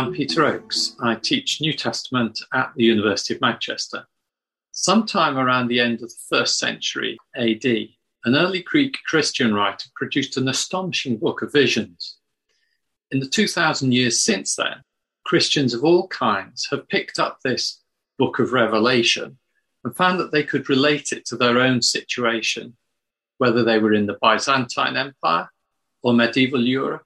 I'm Peter Oakes. I teach New Testament at the University of Manchester. Sometime around the end of the first century AD, an early Greek Christian writer produced an astonishing book of visions. In the 2000 years since then, Christians of all kinds have picked up this book of Revelation and found that they could relate it to their own situation, whether they were in the Byzantine Empire or medieval Europe,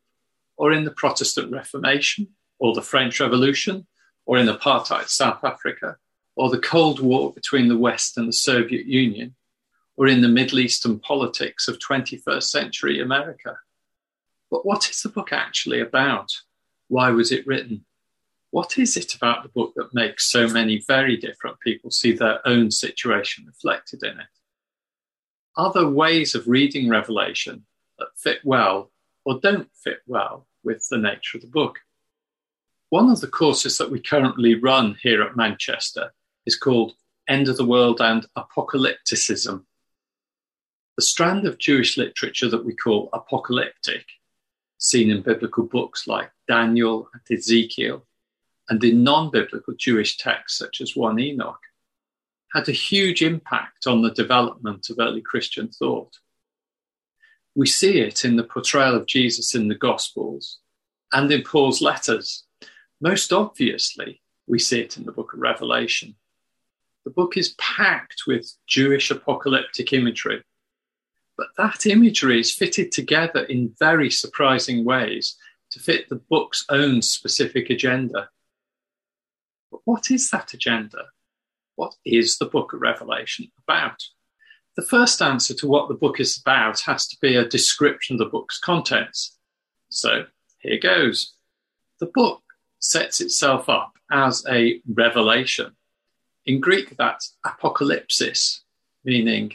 or in the Protestant Reformation, or the French Revolution, or in apartheid South Africa, or the Cold War between the West and the Soviet Union, or in the Middle Eastern politics of 21st century America. But what is the book actually about? Why was it written? What is it about the book that makes so many very different people see their own situation reflected in it? Are there ways of reading Revelation that fit well or don't fit well with the nature of the book? One of the courses that we currently run here at Manchester is called End of the World and Apocalypticism. The strand of Jewish literature that we call apocalyptic, seen in biblical books like Daniel and Ezekiel, and in non biblical Jewish texts such as 1 Enoch, had a huge impact on the development of early Christian thought. We see it in the portrayal of Jesus in the Gospels and in Paul's letters. Most obviously, we see it in the book of Revelation. The book is packed with Jewish apocalyptic imagery, but that imagery is fitted together in very surprising ways to fit the book's own specific agenda. But what is that agenda? What is the book of Revelation about? The first answer to what the book is about has to be a description of the book's contents. So here goes. The book sets itself up as a revelation. In Greek, that's apocalypsis, meaning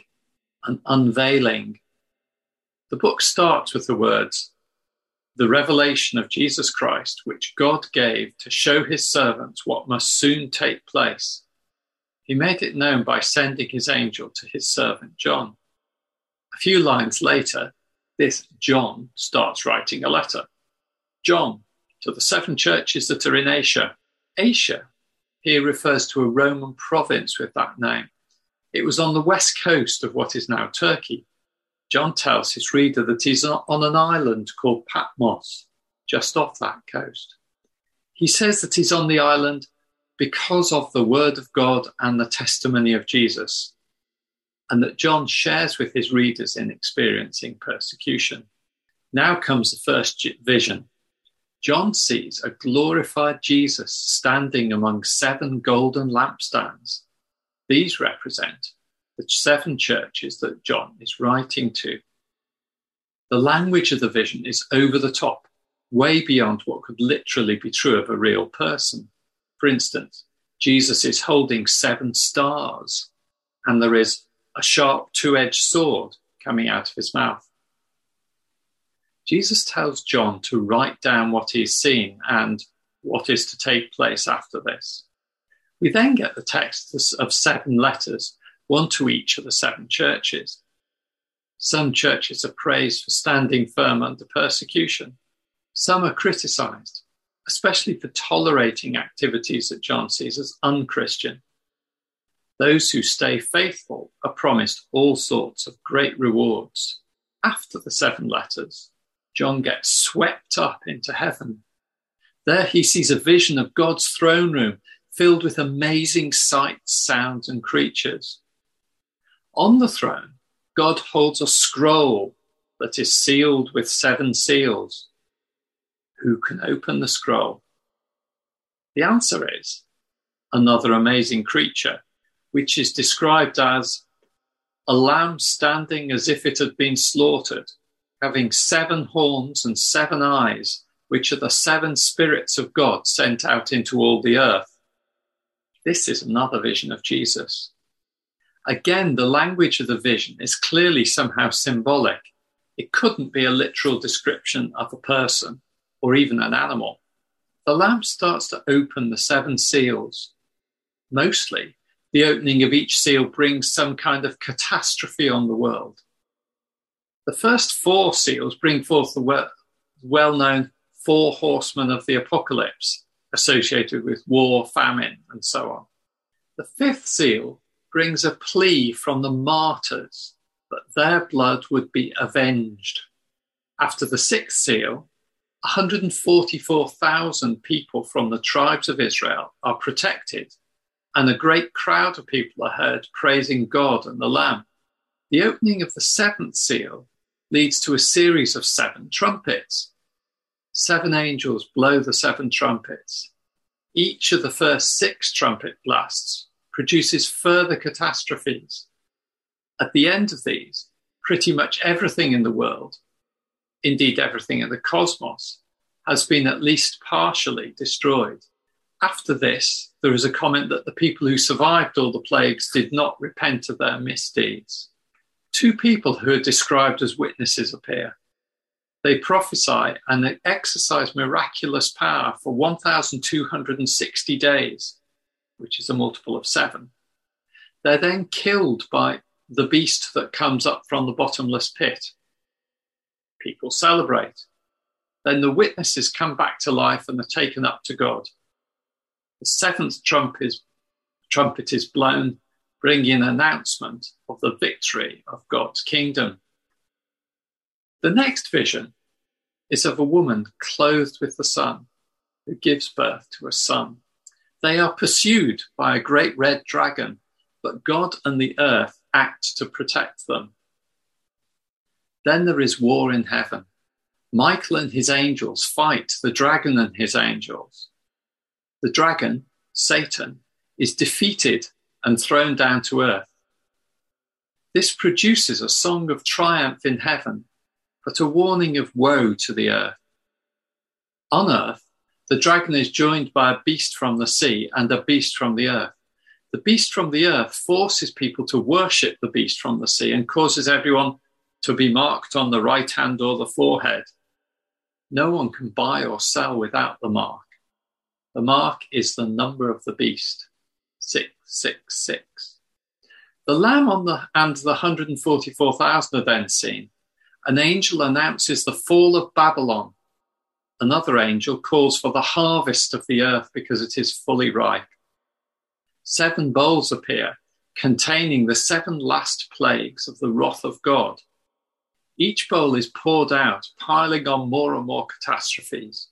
an unveiling. The book starts with the words, the revelation of Jesus Christ, which God gave to show his servants what must soon take place he made it known by sending his angel to his servant John. A few lines later, this John starts writing a letter. John, to the seven churches that are in Asia. Asia here refers to a Roman province with that name. It was on the west coast of what is now Turkey. John tells his reader that he's on an island called Patmos, just off that coast. He says that he's on the island because of the word of God and the testimony of Jesus, and that John shares with his readers in experiencing persecution. Now comes the first vision. John sees a glorified Jesus standing among seven golden lampstands. These represent the seven churches that John is writing to. The language of the vision is over the top, way beyond what could literally be true of a real person. For instance, Jesus is holding seven stars, and there is a sharp two edged sword coming out of his mouth. Jesus tells John to write down what he's seen and what is to take place after this. We then get the text of seven letters, one to each of the seven churches. Some churches are praised for standing firm under persecution. Some are criticized especially for tolerating activities that John sees as unchristian. Those who stay faithful are promised all sorts of great rewards. After the seven letters, John gets swept up into heaven. There he sees a vision of God's throne room filled with amazing sights, sounds, and creatures. On the throne, God holds a scroll that is sealed with seven seals who can open the scroll? The answer is another amazing creature, which is described as a lamb standing as if it had been slaughtered, having seven horns and seven eyes, which are the seven spirits of God sent out into all the earth. This is another vision of Jesus. Again, the language of the vision is clearly somehow symbolic. It couldn't be a literal description of a person or even an animal, the lamb starts to open the seven seals. Mostly, the opening of each seal brings some kind of catastrophe on the world. The first four seals bring forth the well known four horsemen of the apocalypse associated with war, famine, and so on. The fifth seal brings a plea from the martyrs that their blood would be avenged. After the sixth seal, 144,000 people from the tribes of Israel are protected, and a great crowd of people are heard praising God and the Lamb. The opening of the seventh seal leads to a series of seven trumpets. Seven angels blow the seven trumpets. Each of the first six trumpet blasts produces further catastrophes. At the end of these, pretty much everything in the world, indeed everything in the cosmos, has been at least partially destroyed. After this, there is a comment that the people who survived all the plagues did not repent of their misdeeds. Two people who are described as witnesses appear. They prophesy and they exercise miraculous power for 1,260 days, which is a multiple of seven. They're then killed by the beast that comes up from the bottomless pit. People celebrate. Then the witnesses come back to life and are taken up to God. The seventh trump is, trumpet is blown, bringing an announcement of the victory of God's kingdom. The next vision is of a woman clothed with the sun who gives birth to a son. They are pursued by a great red dragon, but God and the earth act to protect them. Then there is war in heaven. Michael and his angels fight the dragon and his angels. The dragon, Satan, is defeated and thrown down to earth. This produces a song of triumph in heaven but a warning of woe to the earth. On earth, the dragon is joined by a beast from the sea and a beast from the earth. The beast from the earth forces people to worship the beast from the sea and causes everyone to be marked on the right hand or the forehead. No one can buy or sell without the mark. The mark is the number of the beast 666. The lamb on the, and the 144,000 are then seen an angel announces the fall of Babylon. Another angel calls for the harvest of the earth because it is fully ripe. Seven bowls appear containing the seven last plagues of the wrath of God. Each bowl is poured out, piling on more and more catastrophes.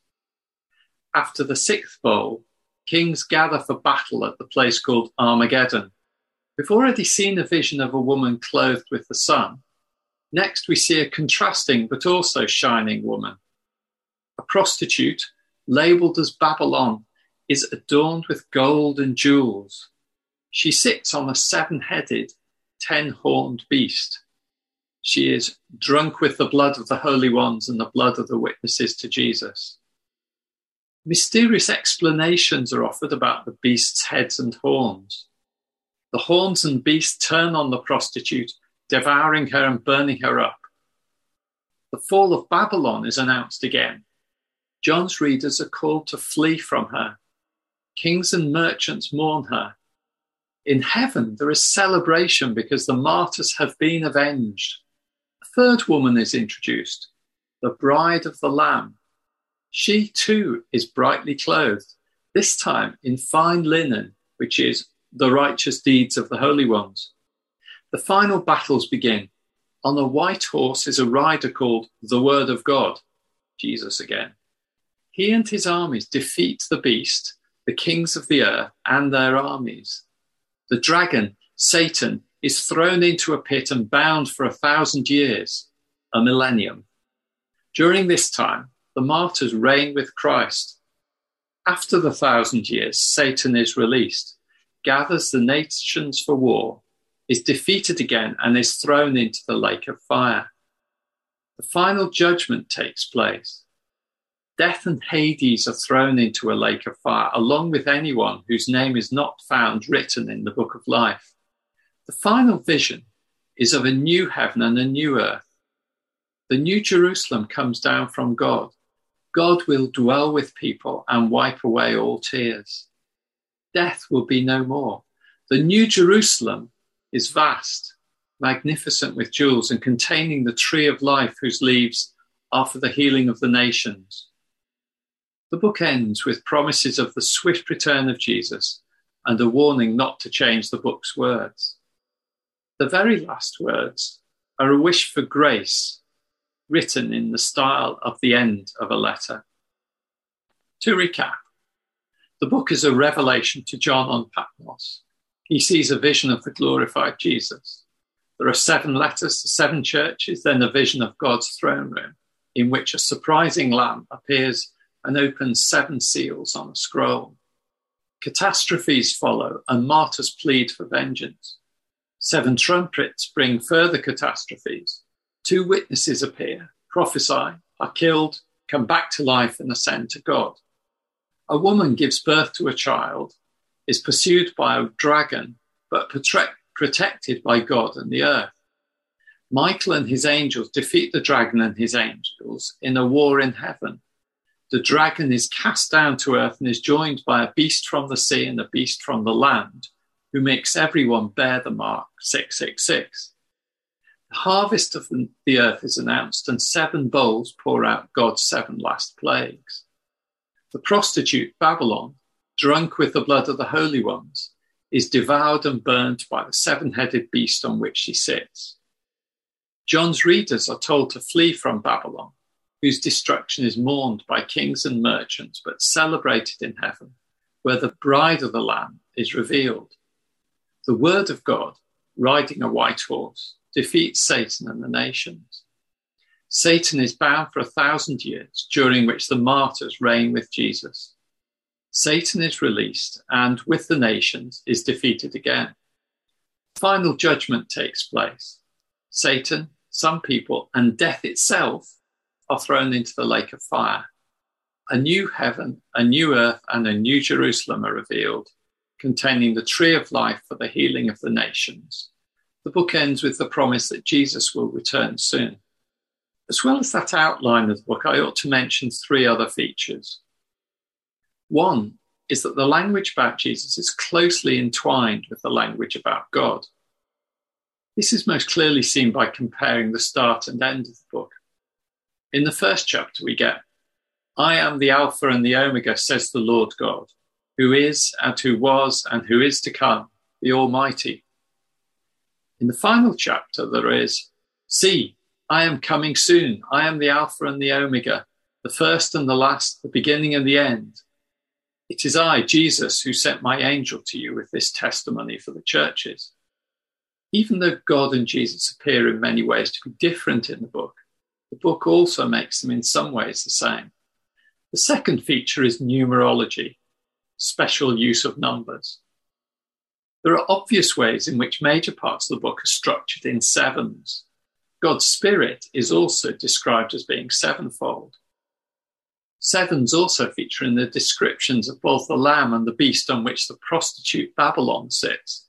After the sixth bowl, kings gather for battle at the place called Armageddon. We've already seen a vision of a woman clothed with the sun. Next, we see a contrasting but also shining woman. A prostitute, labeled as Babylon, is adorned with gold and jewels. She sits on a seven headed, ten horned beast. She is drunk with the blood of the holy ones and the blood of the witnesses to Jesus. Mysterious explanations are offered about the beast's heads and horns. The horns and beast turn on the prostitute devouring her and burning her up. The fall of Babylon is announced again. John's readers are called to flee from her. Kings and merchants mourn her. In heaven, there is celebration because the martyrs have been avenged. A third woman is introduced, the bride of the Lamb. She too is brightly clothed, this time in fine linen, which is the righteous deeds of the holy ones. The final battles begin. On a white horse is a rider called the Word of God, Jesus again. He and his armies defeat the beast, the kings of the earth, and their armies. The dragon, Satan, is thrown into a pit and bound for a thousand years, a millennium. During this time, the martyrs reign with Christ. After the thousand years, Satan is released, gathers the nations for war, is defeated again and is thrown into the lake of fire. The final judgment takes place. Death and Hades are thrown into a lake of fire, along with anyone whose name is not found written in the book of life. The final vision is of a new heaven and a new earth. The new Jerusalem comes down from God. God will dwell with people and wipe away all tears. Death will be no more. The new Jerusalem is vast, magnificent with jewels, and containing the tree of life whose leaves are for the healing of the nations. The book ends with promises of the swift return of Jesus and a warning not to change the book's words. The very last words are a wish for grace written in the style of the end of a letter. To recap, the book is a revelation to John on Patmos. He sees a vision of the glorified Jesus. There are seven letters to seven churches, then a vision of God's throne room, in which a surprising lamb appears and opens seven seals on a scroll. Catastrophes follow, and martyrs plead for vengeance. Seven trumpets bring further catastrophes. Two witnesses appear, prophesy, are killed, come back to life, and ascend to God. A woman gives birth to a child, is pursued by a dragon, but protected by God and the earth. Michael and his angels defeat the dragon and his angels in a war in heaven. The dragon is cast down to earth and is joined by a beast from the sea and a beast from the land, who makes everyone bear the mark 666. The harvest of the earth is announced, and seven bowls pour out God's seven last plagues. The prostitute Babylon, drunk with the blood of the holy ones, is devoured and burnt by the seven headed beast on which she sits. John's readers are told to flee from Babylon, whose destruction is mourned by kings and merchants, but celebrated in heaven, where the bride of the Lamb is revealed. The word of God, riding a white horse, defeats Satan and the nations. Satan is bound for a thousand years, during which the martyrs reign with Jesus. Satan is released and, with the nations, is defeated again. Final judgment takes place. Satan, some people, and death itself are thrown into the lake of fire. A new heaven, a new earth, and a new Jerusalem are revealed, containing the tree of life for the healing of the nations. The book ends with the promise that Jesus will return soon. As well as that outline of the book, I ought to mention three other features. One is that the language about Jesus is closely entwined with the language about God. This is most clearly seen by comparing the start and end of the book. In the first chapter, we get, I am the Alpha and the Omega, says the Lord God, who is and who was and who is to come, the Almighty. In the final chapter, there is, See, I am coming soon. I am the Alpha and the Omega, the first and the last, the beginning and the end. It is I, Jesus, who sent my angel to you with this testimony for the churches. Even though God and Jesus appear in many ways to be different in the book, the book also makes them in some ways the same. The second feature is numerology, special use of numbers. There are obvious ways in which major parts of the book are structured in sevens, God's Spirit is also described as being sevenfold. Sevens also feature in the descriptions of both the lamb and the beast on which the prostitute Babylon sits.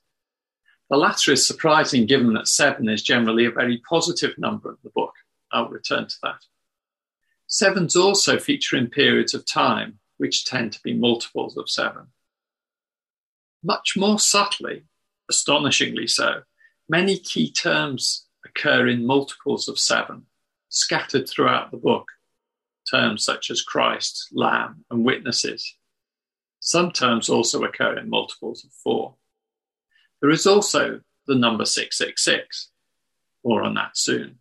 The latter is surprising given that seven is generally a very positive number of the book. I'll return to that. Sevens also feature in periods of time, which tend to be multiples of seven. Much more subtly, astonishingly so, many key terms occur in multiples of seven, scattered throughout the book. Terms such as Christ, Lamb, and witnesses. Some terms also occur in multiples of four. There is also the number 666. More on that soon.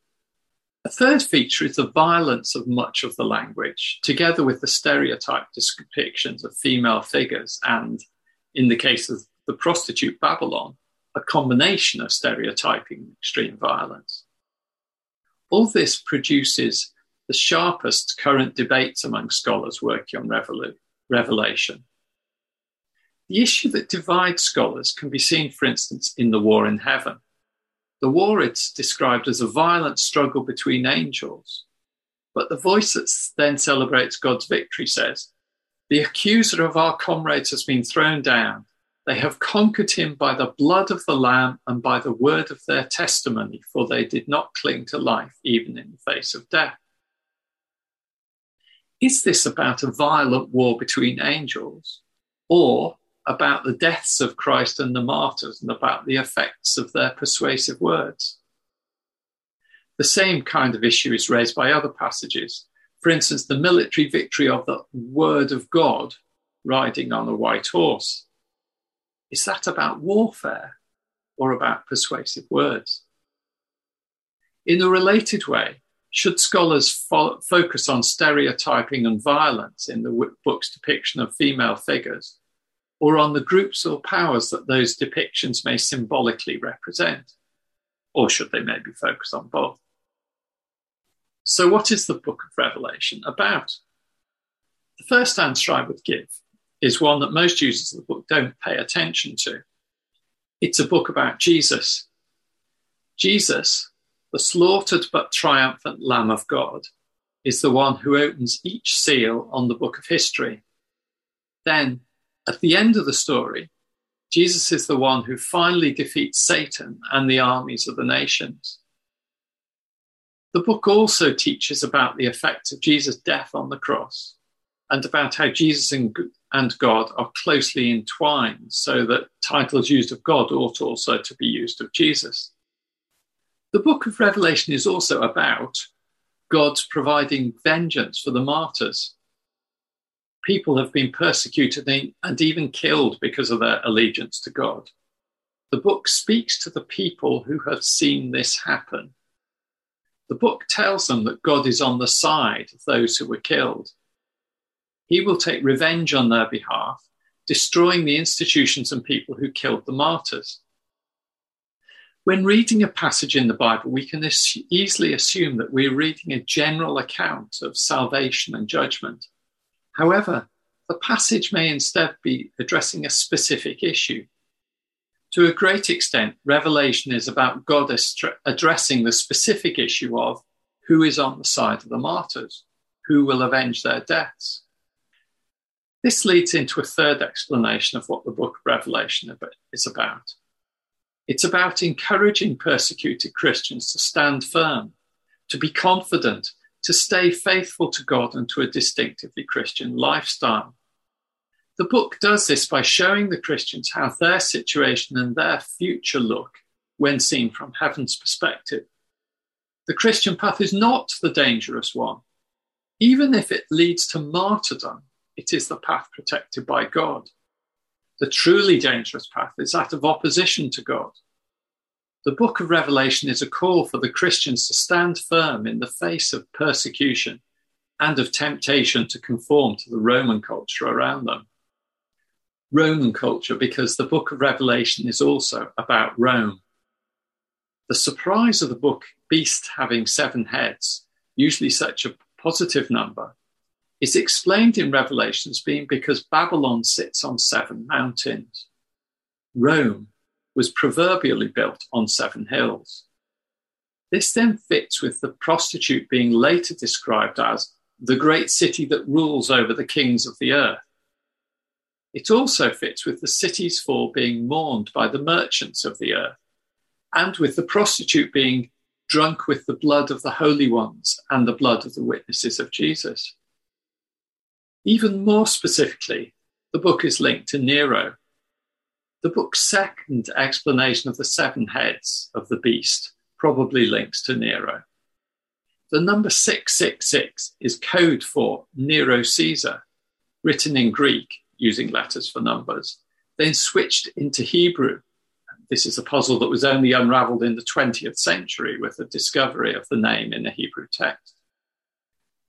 A third feature is the violence of much of the language, together with the stereotype depictions of female figures and, in the case of the prostitute Babylon, a combination of stereotyping and extreme violence. All this produces the sharpest current debates among scholars working on revolu- revelation. The issue that divides scholars can be seen, for instance, in The War in Heaven. The war is described as a violent struggle between angels, but the voice that then celebrates God's victory says, The accuser of our comrades has been thrown down, they have conquered him by the blood of the Lamb and by the word of their testimony, for they did not cling to life even in the face of death. Is this about a violent war between angels or about the deaths of Christ and the martyrs and about the effects of their persuasive words? The same kind of issue is raised by other passages. For instance, the military victory of the Word of God riding on a white horse. Is that about warfare or about persuasive words? In a related way, should scholars fo- focus on stereotyping and violence in the book's depiction of female figures, or on the groups or powers that those depictions may symbolically represent? Or should they maybe focus on both? So, what is the book of Revelation about? The first answer I would give is one that most users of the book don't pay attention to. It's a book about Jesus. Jesus, the slaughtered but triumphant Lamb of God, is the one who opens each seal on the book of history. Then, at the end of the story, Jesus is the one who finally defeats Satan and the armies of the nations. The book also teaches about the effect of Jesus' death on the cross and about how Jesus and, God are closely entwined, so that titles used of God ought also to be used of Jesus. The book of Revelation is also about God's providing vengeance for the martyrs. People have been persecuted and even killed because of their allegiance to God. The book speaks to the people who have seen this happen. The book tells them that God is on the side of those who were killed he will take revenge on their behalf, destroying the institutions and people who killed the martyrs. When reading a passage in the Bible, we can easily assume that we're reading a general account of salvation and judgment. However, the passage may instead be addressing a specific issue. To a great extent, Revelation is about God addressing the specific issue of who is on the side of the martyrs, who will avenge their deaths. This leads into a third explanation of what the book of Revelation is about. It's about encouraging persecuted Christians to stand firm, to be confident, to stay faithful to God and to a distinctively Christian lifestyle. The book does this by showing the Christians how their situation and their future look when seen from heaven's perspective. The Christian path is not the dangerous one, even if it leads to martyrdom it is the path protected by God. The truly dangerous path is that of opposition to God. The book of Revelation is a call for the Christians to stand firm in the face of persecution and of temptation to conform to the Roman culture around them. Roman culture, because the book of Revelation is also about Rome. The surprise of the book, Beast having seven heads, usually such a positive number, is explained in Revelation as being because Babylon sits on seven mountains. Rome was proverbially built on seven hills. This then fits with the prostitute being later described as the great city that rules over the kings of the earth. It also fits with the city's fall being mourned by the merchants of the earth, and with the prostitute being drunk with the blood of the holy ones and the blood of the witnesses of Jesus. Even more specifically, the book is linked to Nero. The book's second explanation of the seven heads of the beast probably links to Nero. The number 666 is code for Nero Caesar, written in Greek using letters for numbers, then switched into Hebrew. This is a puzzle that was only unraveled in the 20th century with the discovery of the name in the Hebrew text.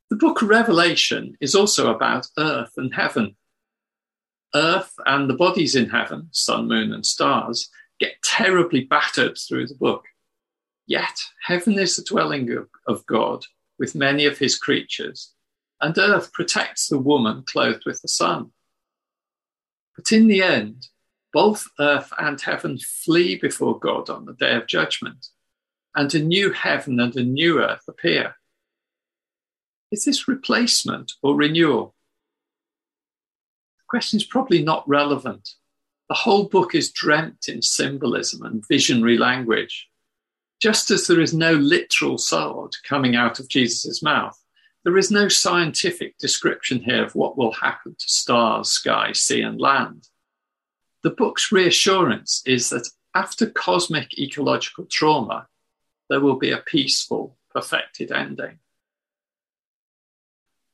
The book of Revelation is also about earth and heaven. Earth and the bodies in heaven, sun, moon, and stars, get terribly battered through the book. Yet, heaven is the dwelling of, of God with many of his creatures, and earth protects the woman clothed with the sun. But in the end, both earth and heaven flee before God on the day of judgment, and a new heaven and a new earth appear. Is this replacement or renewal? The question is probably not relevant. The whole book is dreamt in symbolism and visionary language. Just as there is no literal sword coming out of Jesus' mouth, there is no scientific description here of what will happen to stars, sky, sea, and land. The book's reassurance is that after cosmic ecological trauma, there will be a peaceful, perfected ending.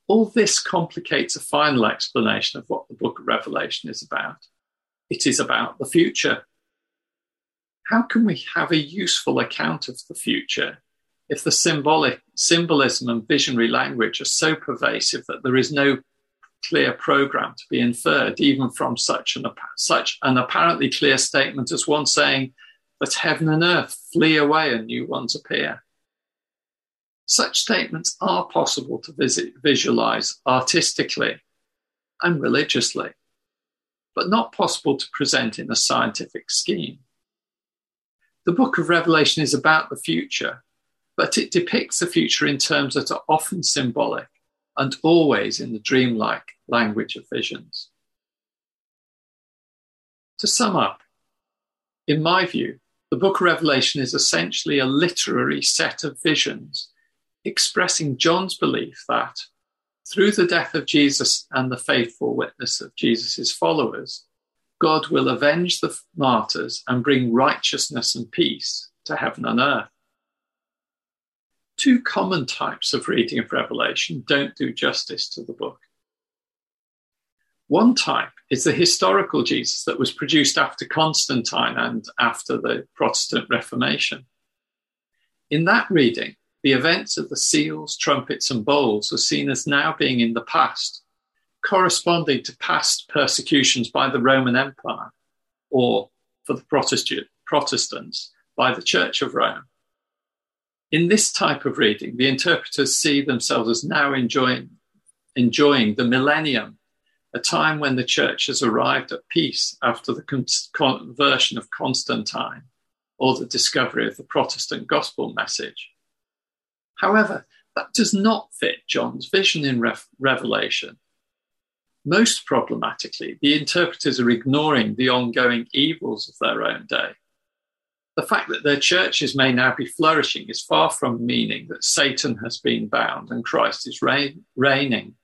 All this complicates a final explanation of what the book of Revelation is about. It is about the future. How can we have a useful account of the future if the symbolic symbolism and visionary language are so pervasive that there is no clear program to be inferred, even from such an, such an apparently clear statement as one saying that heaven and earth flee away and new ones appear. Such statements are possible to visit, visualize artistically and religiously, but not possible to present in a scientific scheme. The book of Revelation is about the future, but it depicts the future in terms that are often symbolic and always in the dreamlike language of visions. To sum up, in my view, the book of Revelation is essentially a literary set of visions expressing John's belief that through the death of Jesus and the faithful witness of Jesus' followers, God will avenge the martyrs and bring righteousness and peace to heaven and earth. Two common types of reading of Revelation don't do justice to the book. One type is the historical Jesus that was produced after Constantine and after the Protestant Reformation. In that reading, the events of the seals, trumpets, and bowls are seen as now being in the past, corresponding to past persecutions by the Roman Empire, or for the Protestant, Protestants, by the Church of Rome. In this type of reading, the interpreters see themselves as now enjoying, enjoying the millennium a time when the church has arrived at peace after the conversion of Constantine or the discovery of the Protestant gospel message. However, that does not fit John's vision in Re- Revelation. Most problematically, the interpreters are ignoring the ongoing evils of their own day. The fact that their churches may now be flourishing is far from meaning that Satan has been bound and Christ is reign- reigning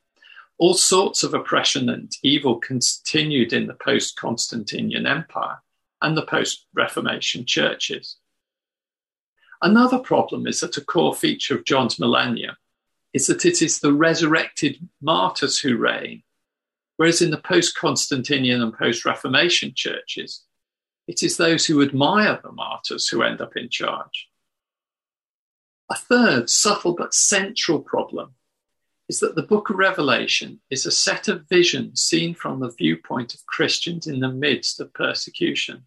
all sorts of oppression and evil continued in the post Constantinian Empire and the post Reformation churches. Another problem is that a core feature of John's millennium is that it is the resurrected martyrs who reign, whereas in the post Constantinian and post Reformation churches, it is those who admire the martyrs who end up in charge. A third subtle but central problem is that the book of Revelation is a set of visions seen from the viewpoint of Christians in the midst of persecution.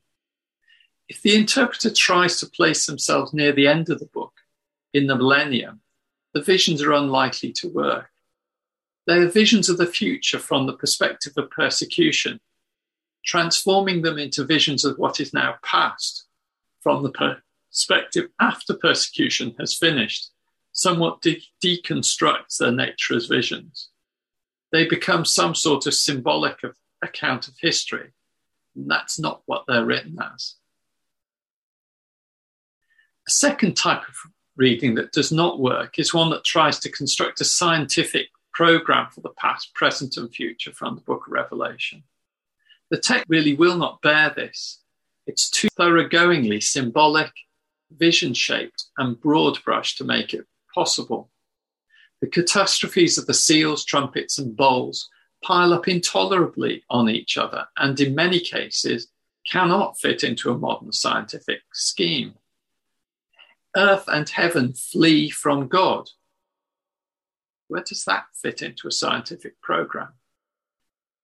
If the interpreter tries to place themselves near the end of the book, in the millennium, the visions are unlikely to work. They are visions of the future from the perspective of persecution, transforming them into visions of what is now past from the perspective after persecution has finished somewhat de- deconstructs their nature as visions. They become some sort of symbolic of account of history. And that's not what they're written as. A second type of reading that does not work is one that tries to construct a scientific program for the past, present, and future from the book of Revelation. The text really will not bear this. It's too thoroughgoingly symbolic, vision shaped, and broad brush to make it possible. The catastrophes of the seals, trumpets, and bowls pile up intolerably on each other and, in many cases, cannot fit into a modern scientific scheme. Earth and heaven flee from God. Where does that fit into a scientific program?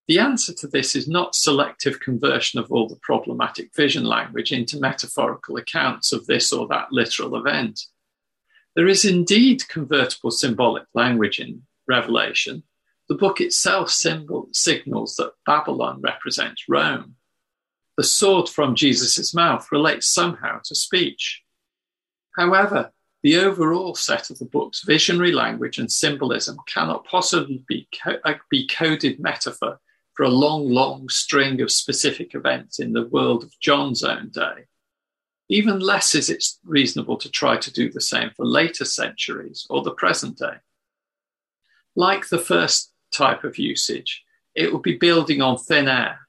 The answer to this is not selective conversion of all the problematic vision language into metaphorical accounts of this or that literal event. There is indeed convertible symbolic language in Revelation. The book itself symbol, signals that Babylon represents Rome. The sword from Jesus' mouth relates somehow to speech. However, the overall set of the book's visionary language and symbolism cannot possibly be, co- uh, be coded metaphor for a long, long string of specific events in the world of John's own day. Even less is it reasonable to try to do the same for later centuries or the present day. Like the first type of usage, it will be building on thin air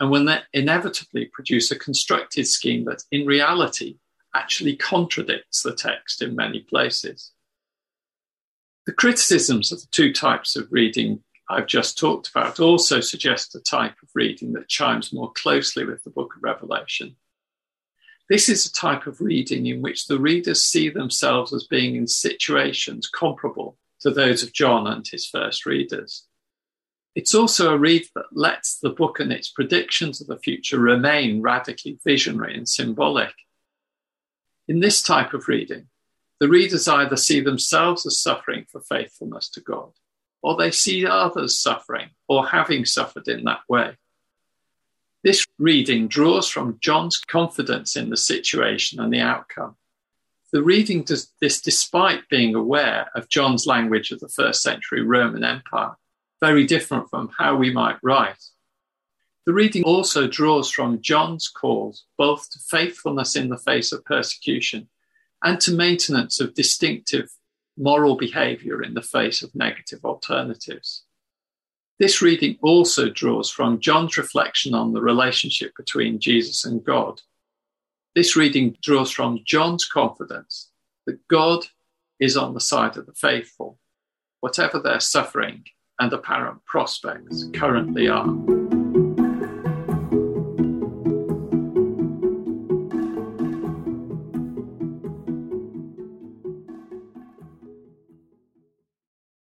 and will inevitably produce a constructed scheme that in reality actually contradicts the text in many places. The criticisms of the two types of reading I've just talked about also suggests a type of reading that chimes more closely with the book of Revelation. This is a type of reading in which the readers see themselves as being in situations comparable to those of John and his first readers. It's also a read that lets the book and its predictions of the future remain radically visionary and symbolic. In this type of reading, the readers either see themselves as suffering for faithfulness to God, or they see others suffering or having suffered in that way. This reading draws from John's confidence in the situation and the outcome. The reading does this despite being aware of John's language of the first century Roman Empire, very different from how we might write. The reading also draws from John's calls both to faithfulness in the face of persecution and to maintenance of distinctive moral behavior in the face of negative alternatives. This reading also draws from John's reflection on the relationship between Jesus and God this reading draws from John's confidence that God is on the side of the faithful, whatever their suffering and apparent prospects currently are.